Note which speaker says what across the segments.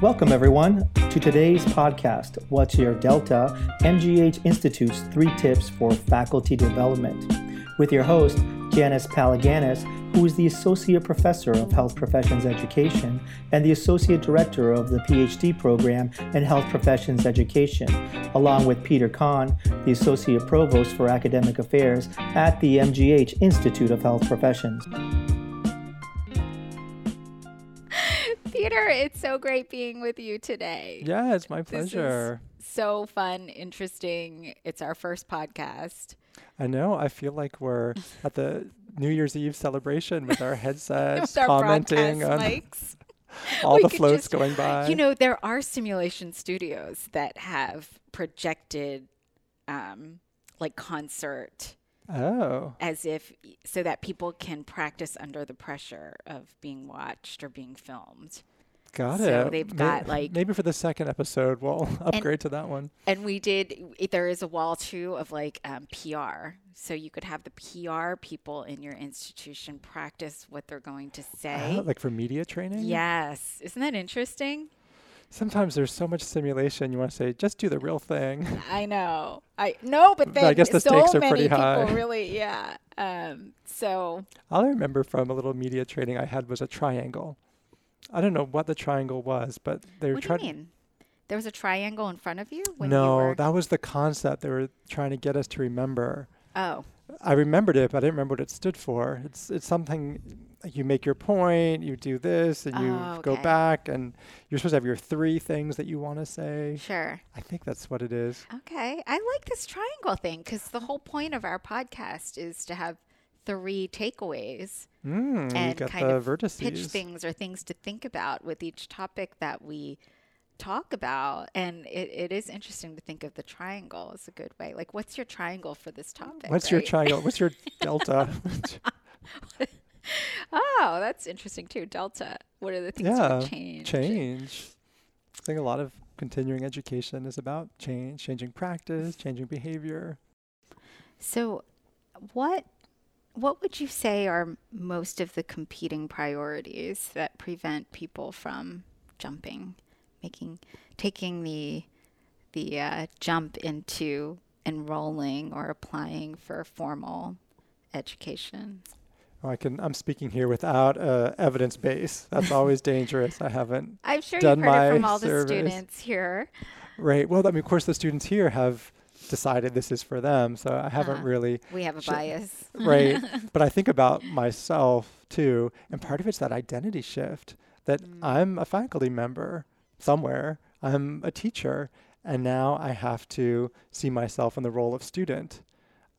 Speaker 1: Welcome, everyone, to today's podcast What's Your Delta? MGH Institute's three tips for faculty development. With your host, Janice Palaganas, who is the Associate Professor of Health Professions Education and the Associate Director of the PhD program in Health Professions Education, along with Peter Cahn, the Associate Provost for Academic Affairs at the MGH Institute of Health Professions.
Speaker 2: Peter, it's so great being with you today.
Speaker 3: Yeah, it's my pleasure.
Speaker 2: so fun, interesting. It's our first podcast.
Speaker 3: I know. I feel like we're at the New Year's Eve celebration with our headsets, with our commenting on mics. all we the floats just, going by.
Speaker 2: You know, there are simulation studios that have projected um, like concert
Speaker 3: Oh.
Speaker 2: As if so that people can practice under the pressure of being watched or being filmed.
Speaker 3: Got
Speaker 2: so
Speaker 3: it.
Speaker 2: They've got
Speaker 3: maybe,
Speaker 2: like
Speaker 3: maybe for the second episode we'll upgrade
Speaker 2: and,
Speaker 3: to that one.
Speaker 2: And we did. There is a wall too of like um, PR, so you could have the PR people in your institution practice what they're going to say,
Speaker 3: uh, like for media training.
Speaker 2: Yes, isn't that interesting?
Speaker 3: Sometimes there's so much simulation. You want to say, just do the real thing.
Speaker 2: I know. I know, but then
Speaker 3: but I guess the
Speaker 2: so
Speaker 3: stakes are
Speaker 2: many
Speaker 3: pretty high.
Speaker 2: people really, yeah. Um, so
Speaker 3: all I remember from a little media training I had was a triangle. I don't know what the triangle was, but they were trying.
Speaker 2: what do you mean? There was a triangle in front of you.
Speaker 3: no,
Speaker 2: you
Speaker 3: that was the concept they were trying to get us to remember.
Speaker 2: Oh.
Speaker 3: I remembered it, but I didn't remember what it stood for. It's it's something you make your point, you do this, and you
Speaker 2: oh, okay.
Speaker 3: go back, and you're supposed to have your three things that you want to say.
Speaker 2: Sure.
Speaker 3: I think that's what it is.
Speaker 2: Okay, I like this triangle thing because the whole point of our podcast is to have three takeaways
Speaker 3: mm,
Speaker 2: and kind of
Speaker 3: vertices.
Speaker 2: pitch things or things to think about with each topic that we talk about. And it, it is interesting to think of the triangle as a good way. Like what's your triangle for this topic
Speaker 3: what's
Speaker 2: right?
Speaker 3: your triangle? What's your delta?
Speaker 2: Oh that's interesting too. Delta. What are the things
Speaker 3: yeah,
Speaker 2: change?
Speaker 3: change. I think a lot of continuing education is about change changing practice changing behavior.
Speaker 2: So what what would you say are most of the competing priorities that prevent people from jumping making taking the the uh, jump into enrolling or applying for formal education.
Speaker 3: I can. I'm speaking here without uh, evidence base. That's always dangerous. I haven't.
Speaker 2: I'm sure
Speaker 3: done
Speaker 2: you've heard
Speaker 3: my
Speaker 2: it from all
Speaker 3: surveys.
Speaker 2: the students here.
Speaker 3: Right. Well, I mean, of course, the students here have decided this is for them, so I haven't uh-huh. really.
Speaker 2: We have a sh- bias.
Speaker 3: right. but I think about myself too, and part of it's that identity shift that mm. I'm a faculty member somewhere. I'm a teacher, and now I have to see myself in the role of student.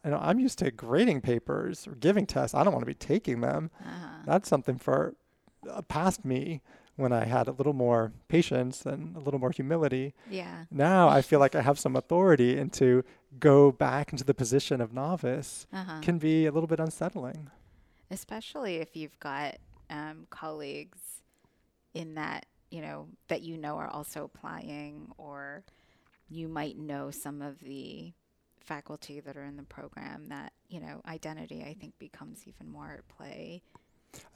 Speaker 3: And I'm used to grading papers or giving tests. I don't want to be taking them. Uh-huh. That's something for uh, past me when I had a little more patience and a little more humility.
Speaker 2: Yeah.
Speaker 3: Now I feel like I have some authority and to go back into the position of novice uh-huh. can be a little bit unsettling.
Speaker 2: Especially if you've got um, colleagues in that you know, that you know are also applying, or you might know some of the faculty that are in the program that, you know, identity, I think, becomes even more at play.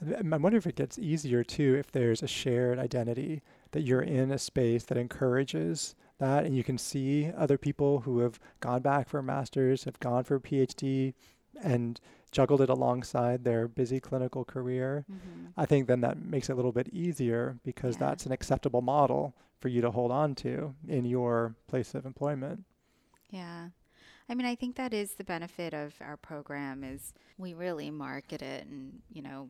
Speaker 3: I wonder if it gets easier too if there's a shared identity that you're in a space that encourages that and you can see other people who have gone back for a master's, have gone for a PhD, and juggled it alongside their busy clinical career, mm-hmm. I think then that makes it a little bit easier because yeah. that's an acceptable model for you to hold on to in your place of employment.
Speaker 2: Yeah. I mean, I think that is the benefit of our program is we really market it and, you know,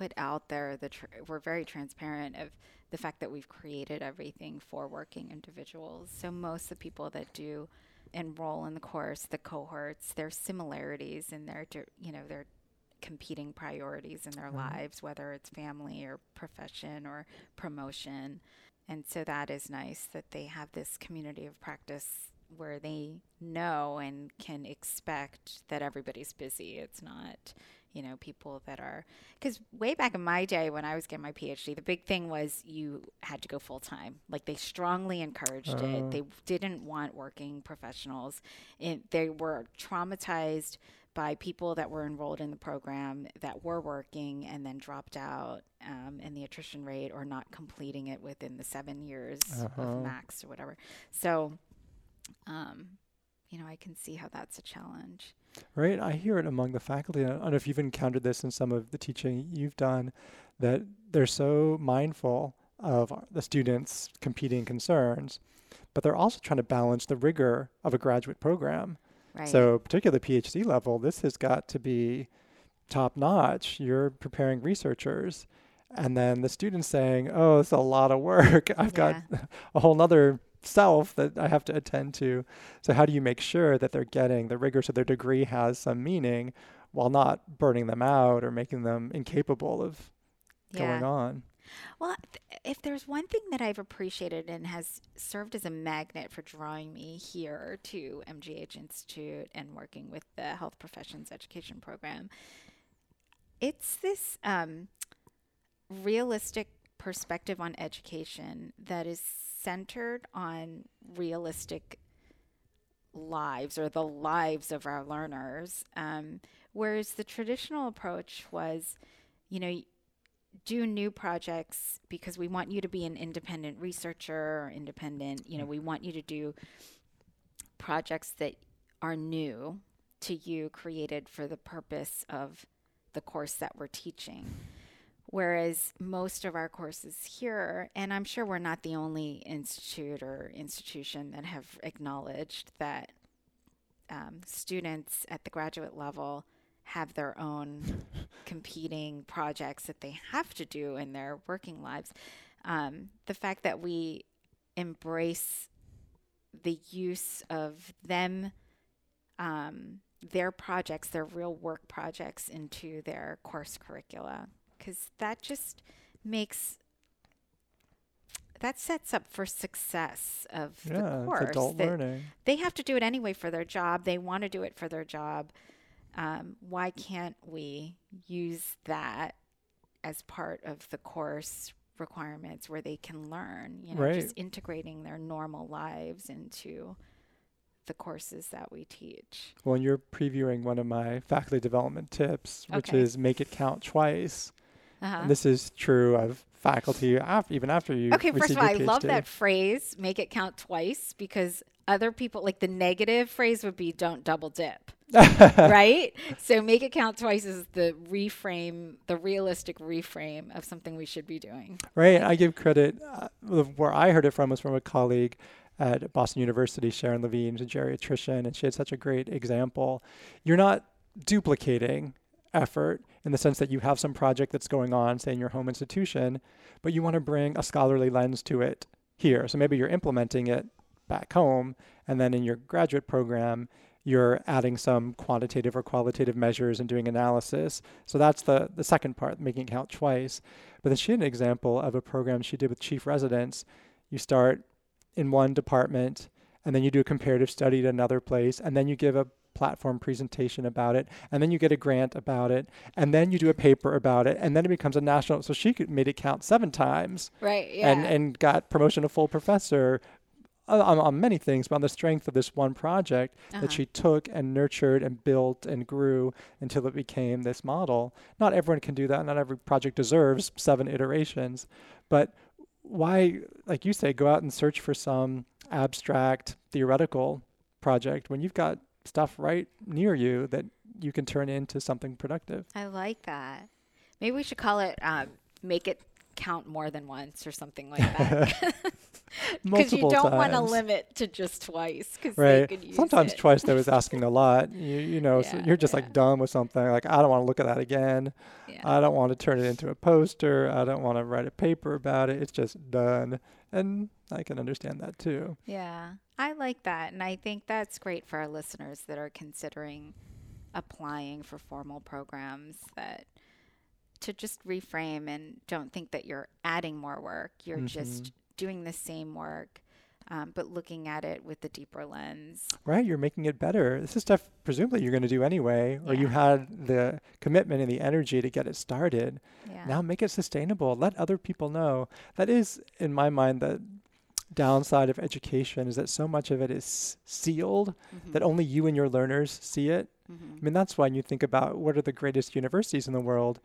Speaker 2: put out there the tr- we're very transparent of the fact that we've created everything for working individuals. So most of the people that do enroll in the course, the cohorts, their similarities and their, you know, their competing priorities in their mm-hmm. lives, whether it's family or profession or promotion. And so that is nice that they have this community of practice where they know and can expect that everybody's busy. It's not, you know, people that are because way back in my day when I was getting my PhD, the big thing was you had to go full time. Like they strongly encouraged uh. it. They didn't want working professionals. It, they were traumatized by people that were enrolled in the program that were working and then dropped out, um, and the attrition rate or not completing it within the seven years
Speaker 3: Uh-huh.
Speaker 2: of max or whatever. So, um, you know, I can see how that's a challenge.
Speaker 3: Right. I hear it among the faculty. I don't know if you've encountered this in some of the teaching you've done, that they're so mindful of the students' competing concerns, but they're also trying to balance the rigor of a graduate program.
Speaker 2: Right.
Speaker 3: So, particularly PhD level, this has got to be top notch. You're preparing researchers. And then the students saying, oh, it's a lot of work. I've got a whole nother self that I have to attend to. So, how do you make sure that they're getting the rigor so their degree has some meaning while not burning them out or making them incapable of going on?
Speaker 2: Well, th- if there's one thing that I've appreciated and has served as a magnet for drawing me here to MGH Institute and working with the Health Professions Education Program, it's this um, realistic perspective on education that is centered on realistic lives or the lives of our learners. Um, whereas the traditional approach was, you know, do new projects because we want you to be an independent researcher or independent, you know, we want you to do projects that are new to you, created for the purpose of the course that we're teaching. Whereas most of our courses here, and I'm sure we're not the only institute or institution that have acknowledged that um, students at the graduate level have their own competing projects that they have to do in their working lives. Um, the fact that we embrace the use of them, um, their projects, their real work projects into their course curricula, because that just makes that sets up for success of
Speaker 3: Yeah,
Speaker 2: the course.
Speaker 3: adult learning.
Speaker 2: They have to do it anyway for their job. They want to do it for their job. Um, why can't we use that as part of the course requirements where they can learn? You know,
Speaker 3: Right.
Speaker 2: just integrating their normal lives into the courses that we teach.
Speaker 3: Well, you're previewing one of my faculty development tips, which
Speaker 2: Okay.
Speaker 3: is make it count twice.
Speaker 2: Uh-huh.
Speaker 3: And this is true of faculty af- even after you
Speaker 2: Okay, first of all, I love that phrase, make it count twice, because other people, like the negative phrase would be don't double dip, right? So make it count twice is the reframe, the realistic reframe of something we should be doing.
Speaker 3: Right. I give credit. Uh, where I heard it from was from a colleague at Boston University, Sharon Levine, a geriatrician, and she had such a great example. You're not duplicating effort in the sense that you have some project that's going on, say in your home institution, but you want to bring a scholarly lens to it here. So maybe you're implementing it back home, and then in your graduate program, you're adding some quantitative or qualitative measures and doing analysis. So that's the, the second part, making it count twice. But then she had an example of a program she did with chief residents. You start in one department, and then you do a comparative study at another place, and then you give a platform presentation about it, and then you get a grant about it, and then you do a paper about it, and then it becomes a national. So she made it count seven times,
Speaker 2: Right.
Speaker 3: and and got promotion to full professor. uh, On, on many things, but on the strength of this one project
Speaker 2: Uh-huh.
Speaker 3: that she took and nurtured and built and grew until it became this model. Not everyone can do that. Not every project deserves seven iterations. But why, like you say, go out and search for some abstract theoretical project when you've got stuff right near you that you can turn into something productive?
Speaker 2: I like that. Maybe we should call it um, make it count more than once or something like that. Because you don't want to limit to just twice.
Speaker 3: Right.
Speaker 2: use
Speaker 3: Sometimes
Speaker 2: it.
Speaker 3: twice though is asking a lot. You you know, so you're just
Speaker 2: yeah.
Speaker 3: like done with something. Like I don't want to look at that again.
Speaker 2: Yeah.
Speaker 3: I don't want to turn it into a poster. I don't want to write a paper about it. It's just done. And I can understand that too.
Speaker 2: Yeah, I like that. And I think that's great for our listeners that are considering applying for formal programs that to just reframe and don't think that you're adding more work. You're
Speaker 3: Mm-hmm.
Speaker 2: just doing the same work, um, but looking at it with a deeper lens.
Speaker 3: Right, you're making it better. This is stuff presumably you're going to do anyway, or you had the commitment and the energy to get it started.
Speaker 2: Yeah.
Speaker 3: Now make it sustainable. Let other people know. That is, in my mind, the downside of education is that so much of it is sealed
Speaker 2: Mm-hmm.
Speaker 3: that only you and your learners see it.
Speaker 2: Mhm.
Speaker 3: I mean, that's why when you think about what are the greatest universities in the world.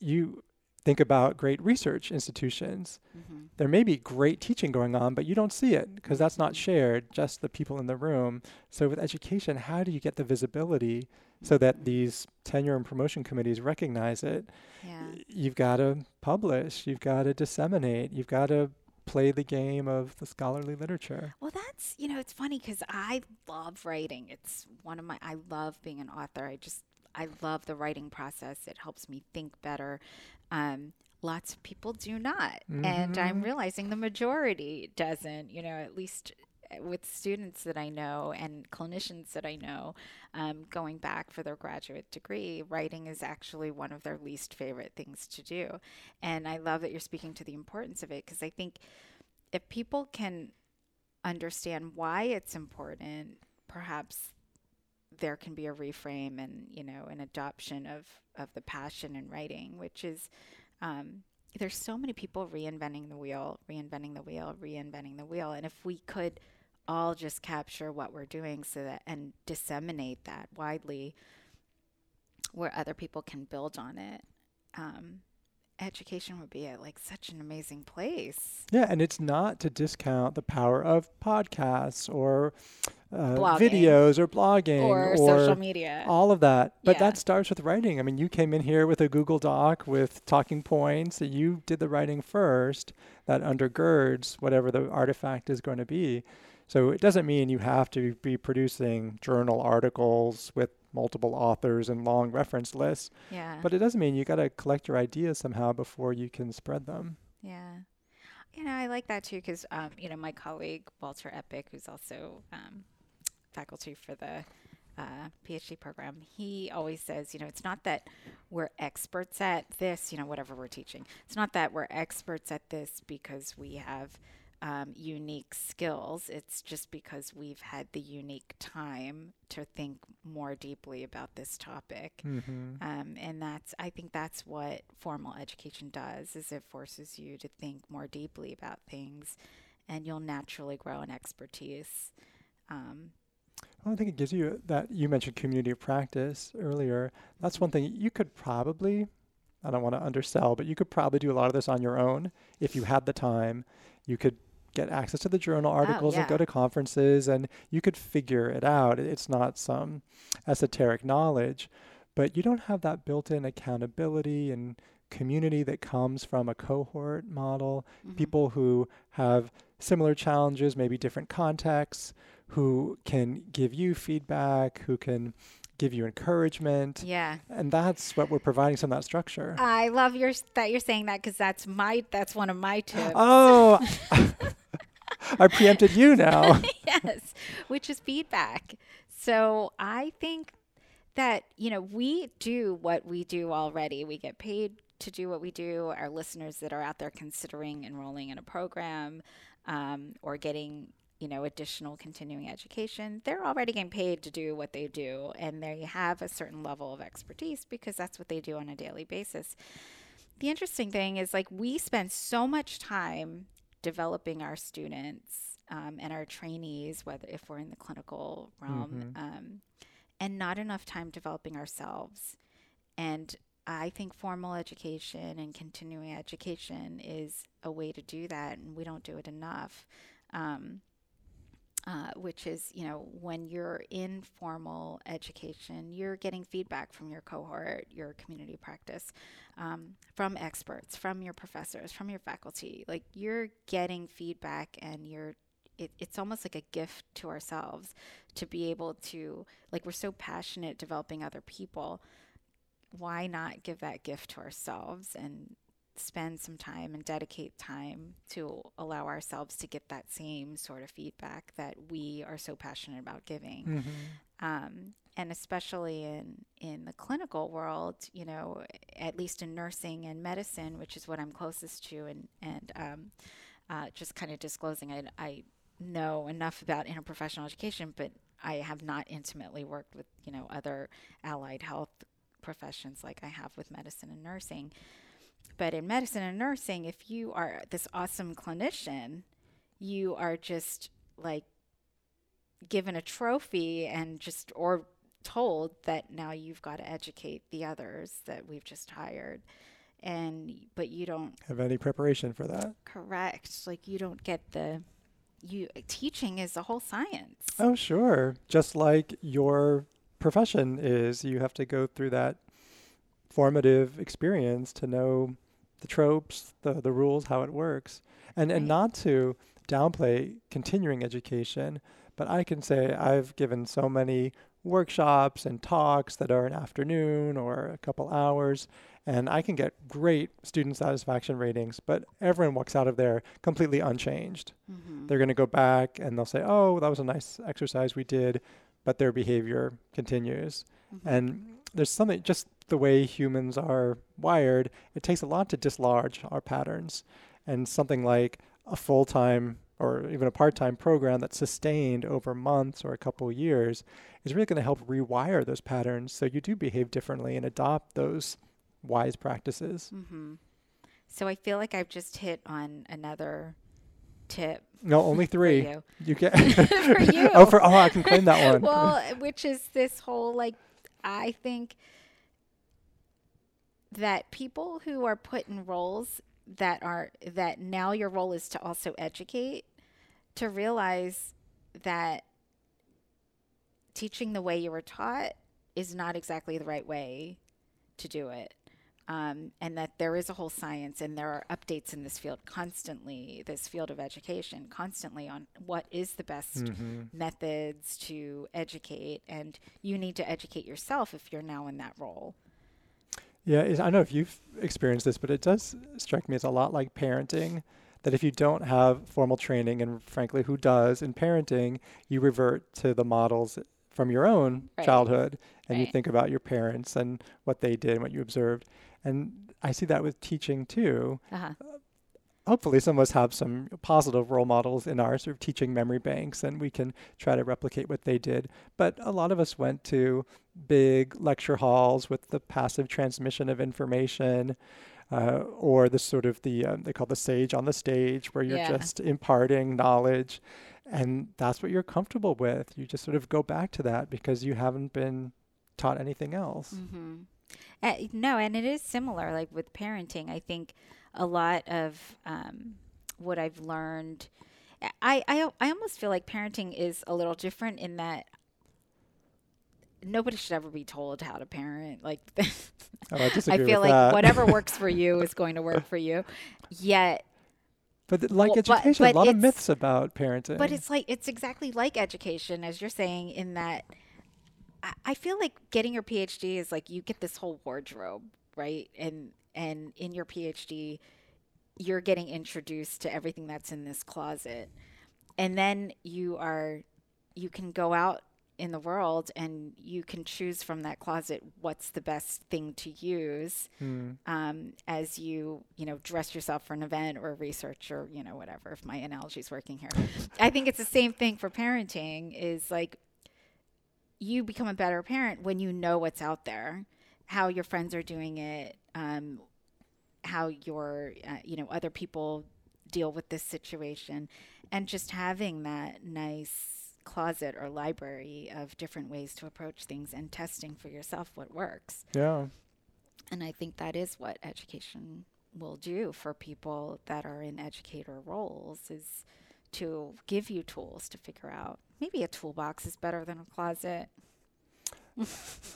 Speaker 3: You think about great research institutions.
Speaker 2: Mhm.
Speaker 3: There may be great teaching going on, but you don't see it because that's not shared, just the people in the room. So, with education, how do you get the visibility so that these tenure and promotion committees recognize it?
Speaker 2: Yeah.
Speaker 3: You've got to publish, you've got to disseminate, you've got to play the game of the scholarly literature.
Speaker 2: Well, that's, you know, it's funny because I love writing. It's one of my, I love being an author. I just, I love the writing process. It helps me think better. Um, lots of people do not. And I'm
Speaker 3: Mhm.
Speaker 2: realizing the majority doesn't, you know, at least with students that I know and clinicians that I know um, going back for their graduate degree, writing is actually one of their least favorite things to do. And I love that you're speaking to the importance of it because I think if people can understand why it's important, perhaps there can be a reframe and you know an adoption of of the passion in writing, which is um, there's so many people reinventing the wheel, reinventing the wheel, reinventing the wheel, and if we could all just capture what we're doing so that and disseminate that widely where other people can build on it um, education would be at like such an amazing place
Speaker 3: Yeah, and it's not to discount the power of podcasts or uh, videos or blogging
Speaker 2: or, social media
Speaker 3: all of that. But
Speaker 2: Yeah.
Speaker 3: that starts with writing. I mean, you came in here with a Google Doc with talking points. You did the writing first. That undergirds whatever the artifact is going to be. So it doesn't mean you have to be producing journal articles with multiple authors and long reference lists,
Speaker 2: yeah
Speaker 3: but it doesn't mean you got to collect your ideas somehow before you can spread them.
Speaker 2: Yeah. You know, I like that too because, um, you know, my colleague Walter Eppich, who's also um, faculty for the uh, PhD program, he always says, you know, it's not that we're experts at this, you know, whatever we're teaching. It's not that we're experts at this because we have um, unique skills. It's just because we've had the unique time to think more deeply about this topic.
Speaker 3: Mm-hmm.
Speaker 2: Um, and that's, I think that's what formal education does, is it forces you to think more deeply about things, and you'll naturally grow in expertise. Um,
Speaker 3: I think it gives you that. You mentioned community of practice earlier. That's one thing you could probably, I don't want to undersell, but you could probably do a lot of this on your own if you had the time. You could get access to the journal articles and go to conferences and you could figure it out. It's not some esoteric knowledge, but you don't have that built in accountability and community that comes from a cohort model
Speaker 2: mhm.
Speaker 3: people who have similar challenges, maybe different contexts, who can give you feedback, who can give you encouragement.
Speaker 2: Yeah,
Speaker 3: And that's what we're providing some of that structure.
Speaker 2: I love your that you're saying that because that's my that's one of my tips.
Speaker 3: oh, I preempted you now.
Speaker 2: yes, which is feedback. So I think that, you know, we do what we do already. We get paid to do what we do. Our listeners that are out there considering enrolling in a program um, or getting, you know, additional continuing education, they're already getting paid to do what they do. And they have a certain level of expertise because that's what they do on a daily basis. The interesting thing is, like, we spend so much time developing our students um, and our trainees, whether if we're in the clinical realm,
Speaker 3: Mhm.
Speaker 2: um, and not enough time developing ourselves. And I think formal education and continuing education is a way to do that, and we don't do it enough. Um, uh, which is, you know, when you're in formal education, you're getting feedback from your cohort, your community practice, um, from experts, from your professors, from your faculty. Like you're getting feedback, and you're it, it's almost like a gift to ourselves to be able to like we're so passionate developing other people. Why not give that gift to ourselves and spend some time and dedicate time to allow ourselves to get that same sort of feedback that we are so passionate about giving
Speaker 3: Mhm.
Speaker 2: um, and especially in in the clinical world, you know, at least in nursing and medicine, which is what I'm closest to, and and um, uh, just kind of disclosing, I, I know enough about interprofessional education, but I have not intimately worked with you know other allied health professions like I have with medicine and nursing. But in medicine and nursing, if you are this awesome clinician, you are just like given a trophy and just or told that now you've got to educate the others that we've just hired. And but you don't
Speaker 3: have any preparation for that?
Speaker 2: Correct. Like you don't get the you teaching is a whole science.
Speaker 3: Oh sure. Just like your profession is you have to go through that formative experience to know the tropes the the rules how it works and right. and not to downplay continuing education but I can say I've given so many workshops and talks that are an afternoon or a couple hours, and I can get great student satisfaction ratings, but everyone walks out of there completely unchanged. Mm-hmm. They're going to go back and they'll say, oh, that was a nice exercise we did, but their behavior continues. Mm-hmm. And there's something, just the way humans are wired, it takes a lot to dislodge our patterns. And something like a full time or even a part-time program that's sustained over months or a couple years is really going to help rewire those patterns so you do behave differently and adopt those wise practices.
Speaker 2: Mm-hmm. So I feel like I've just hit on another tip.
Speaker 3: No, only three.
Speaker 2: you.
Speaker 3: you get
Speaker 2: for you.
Speaker 3: oh, for oh, I can claim that one.
Speaker 2: well, which is this whole like I think that people who are put in roles that are that now your role is to also educate to realize that teaching the way you were taught is not exactly the right way to do it. Um, and that there is a whole science and there are updates in this field constantly this field of education constantly on what is the best mm-hmm. methods to educate. And you need to educate yourself if you're now in that role
Speaker 3: yeah, I don't know if you've experienced this, but it does strike me as a lot like parenting. That if you don't have formal training, and frankly, who does in parenting, you revert to the models from your own right. childhood and right. you think about your parents and what they did and what you observed. And I see that with teaching too. Uh-huh hopefully some of us have some positive role models in our sort of teaching memory banks and we can try to replicate what they did. But a lot of us went to big lecture halls with the passive transmission of information. Uh, or the sort of the uh, they call the sage on the stage where you're yeah. just imparting knowledge and that's what you're comfortable with you just sort of go back to that because you haven't been taught anything else
Speaker 2: mm-hmm. uh, no and it is similar like with parenting i think a lot of um, what I've learned. I, I I almost feel like parenting is a little different in that nobody should ever be told how to parent. Like,
Speaker 3: oh, I,
Speaker 2: I, feel like
Speaker 3: that.
Speaker 2: whatever works for you is going to work for you. Yet,
Speaker 3: but th- like well, education, but, but a lot of myths about parenting.
Speaker 2: But it's like it's exactly like education, as you're saying, in that I, I feel like getting your PhD is like you get this whole wardrobe, right? And and in your PhD, you're getting introduced to everything that's in this closet. And then you are, you can go out in the world and you can choose from that closet what's the best thing to use mm. um, as you you know dress yourself for an event or research or you know whatever if my analogy is working here i think it's the same thing for parenting is like you become a better parent when you know what's out there how your friends are doing it, um, how your uh, you know other people deal with this situation, and just having that nice closet or library of different ways to approach things and testing for yourself what works.
Speaker 3: Yeah.
Speaker 2: And I think that is what education will do for people that are in educator roles is to give you tools to figure out. Maybe a toolbox is better than a closet.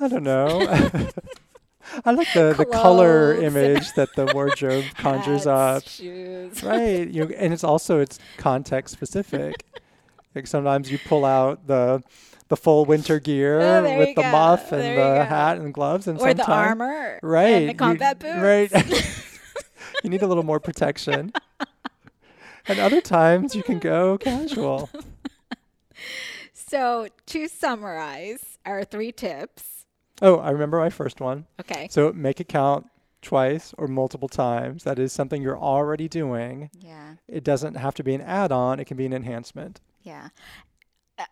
Speaker 3: I don't know. I like the, the color image that the wardrobe conjures up.
Speaker 2: Shoes.
Speaker 3: Right. You and it's also it's context specific. like sometimes you pull out the the full winter gear
Speaker 2: oh,
Speaker 3: with the
Speaker 2: go.
Speaker 3: muff and
Speaker 2: there
Speaker 3: the hat and gloves and
Speaker 2: or the armor
Speaker 3: right
Speaker 2: and the combat
Speaker 3: you,
Speaker 2: boots
Speaker 3: right you need a little more protection and other times you can go casual
Speaker 2: so to summarize our three tips
Speaker 3: Oh, I remember my first one.
Speaker 2: Okay.
Speaker 3: So make it count twice or multiple times. That is something you're already doing.
Speaker 2: Yeah.
Speaker 3: It doesn't have to be an add on, it can be an enhancement.
Speaker 2: Yeah.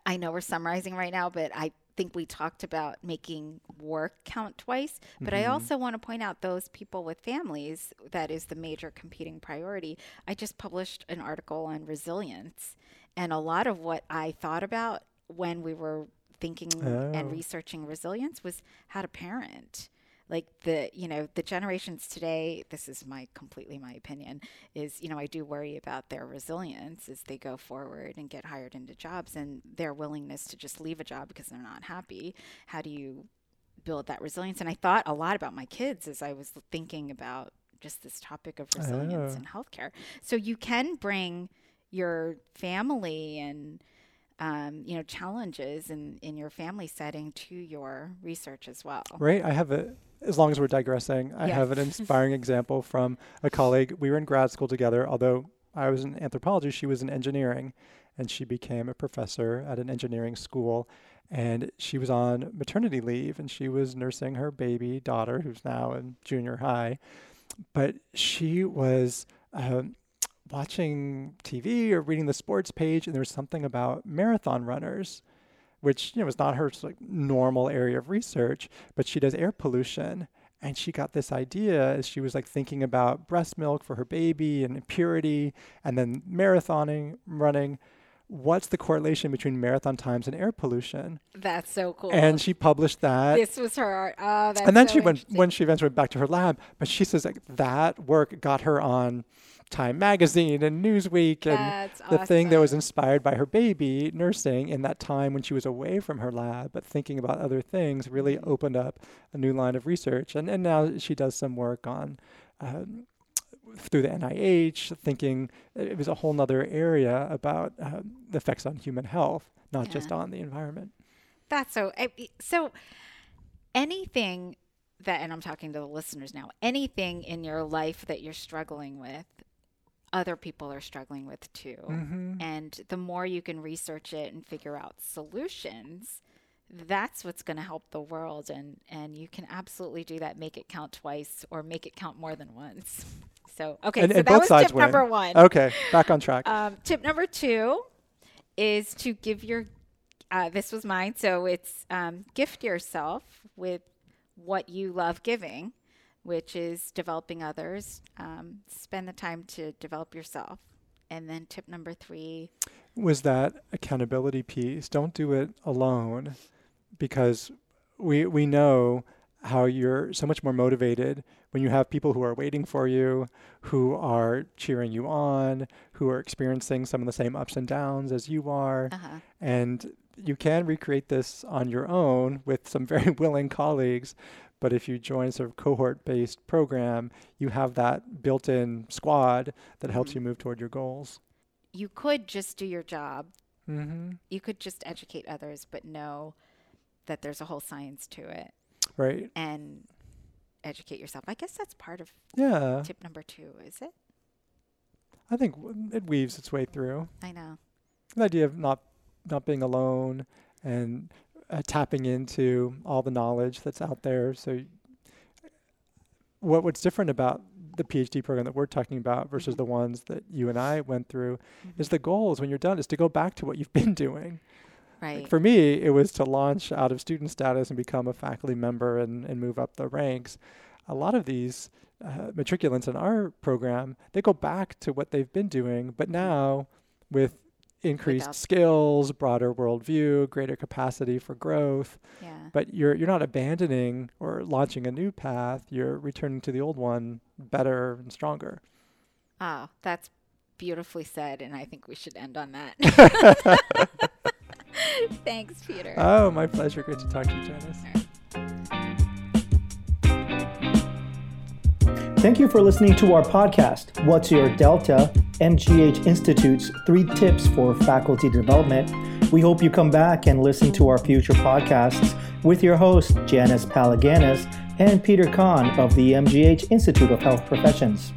Speaker 2: I know we're summarizing right now, but I think we talked about making work count twice, but I
Speaker 3: Mhm.
Speaker 2: also want to point out those people with families that is the major competing priority. I just published an article on resilience, and a lot of what I thought about when we were thinking
Speaker 3: Oh.
Speaker 2: and researching resilience was how to parent. Like the, you know, the generations today, this is my completely my opinion, is, you know, I do worry about their resilience as they go forward and get hired into jobs and their willingness to just leave a job because they're not happy. How do you build that resilience? And I thought a lot about my kids as I was thinking about just this topic of resilience
Speaker 3: Oh.
Speaker 2: in healthcare. So you can bring your family and um, you know challenges in in your family setting to your research as well.
Speaker 3: Right. I have a, as long as we're digressing, I
Speaker 2: Yeah.
Speaker 3: have an inspiring example from a colleague. We were in grad school together, although I was in anthropology, she was in engineering, and she became a professor at an engineering school. And she was on maternity leave and she was nursing her baby daughter, who's now in junior high. But she was um, watching TV or reading the sports page, and there was something about marathon runners which you know was not her like normal area of research, but she does air pollution. And she got this idea as she was like thinking about breast milk for her baby and purity, and then marathoning, running. What's the correlation between marathon times and air pollution?
Speaker 2: That's so cool.
Speaker 3: And she published that.
Speaker 2: this was her art. Oh, that's
Speaker 3: and then
Speaker 2: so
Speaker 3: she went when she eventually went back to her lab. But she says like that work got her on Time Magazine and Newsweek and
Speaker 2: That's
Speaker 3: the thing that was inspired by her baby nursing in that time when she was away from her lab, but thinking about other things really
Speaker 2: Mm-hmm.
Speaker 3: opened up a new line of research. And, and now she does some work on um, through the NIH, thinking it was a whole nother area about um, the effects on human health, not just on the environment.
Speaker 2: That's so. I- So, anything that, and I'm talking to the listeners now, anything in your life that you're struggling with, other people are struggling with too.
Speaker 3: Mm-hmm.
Speaker 2: And the more you can research it and figure out solutions, that's what's going to help the world. And, and you can absolutely do that. Make it count twice or make it count more than once. So, okay.
Speaker 3: And-
Speaker 2: so
Speaker 3: and
Speaker 2: that was tip
Speaker 3: win.
Speaker 2: number one.
Speaker 3: Okay, back on track.
Speaker 2: Um, tip number two is to give your, uh, this was mine. So it's um, gift yourself with what you love giving, which is developing others. Um, spend the time to develop yourself. And then tip number three,
Speaker 3: was that accountability piece. Don't do it alone because we we know how you're so much more motivated when you have people who are waiting for you, who are cheering you on, who are experiencing some of the same ups and downs as you are.
Speaker 2: uh-huh.
Speaker 3: And you can recreate this on your own with some very willing colleagues. But if you join sort of cohort based program, you have that built in squad that helps
Speaker 2: Mhm.
Speaker 3: you move toward your goals.
Speaker 2: you could just do your job.
Speaker 3: Mm-hmm.
Speaker 2: You could just educate others, but know that there's a whole science to it
Speaker 3: Right.
Speaker 2: and educate yourself. I guess that's part of
Speaker 3: Yeah.
Speaker 2: tip number two, is it?
Speaker 3: I think it weaves its way through
Speaker 2: I know.
Speaker 3: the idea of not not being alone and uh, tapping into all the knowledge that's out there. So, what what's different about the PhD program that we're talking about versus
Speaker 2: Mhm.
Speaker 3: the ones that you and I went through
Speaker 2: Mhm.
Speaker 3: is the goals when you're done is to go back to what you've been doing.
Speaker 2: Right.
Speaker 3: Like for me, it was to launch out of student status and become a faculty member and, and move up the ranks. A lot of these uh, matriculants in our program, they go back to what they've been doing, but now with increased
Speaker 2: Without-
Speaker 3: skills, broader worldview, greater capacity for growth.
Speaker 2: yeah.
Speaker 3: But you're you're not abandoning or launching a new path. You're returning to the old one better and stronger.
Speaker 2: Oh, that's beautifully said, and I think we should end on that. Thanks, Peter.
Speaker 3: Oh, my pleasure. Great to talk to you, Janice.
Speaker 1: Thank you for listening to our podcast, What's Your Delta? MGH Institute's three tips for faculty development. We hope you come back and listen to our future podcasts with your hosts, Janice Palaganas and Peter Cahn of the MGH Institute of Health Professions.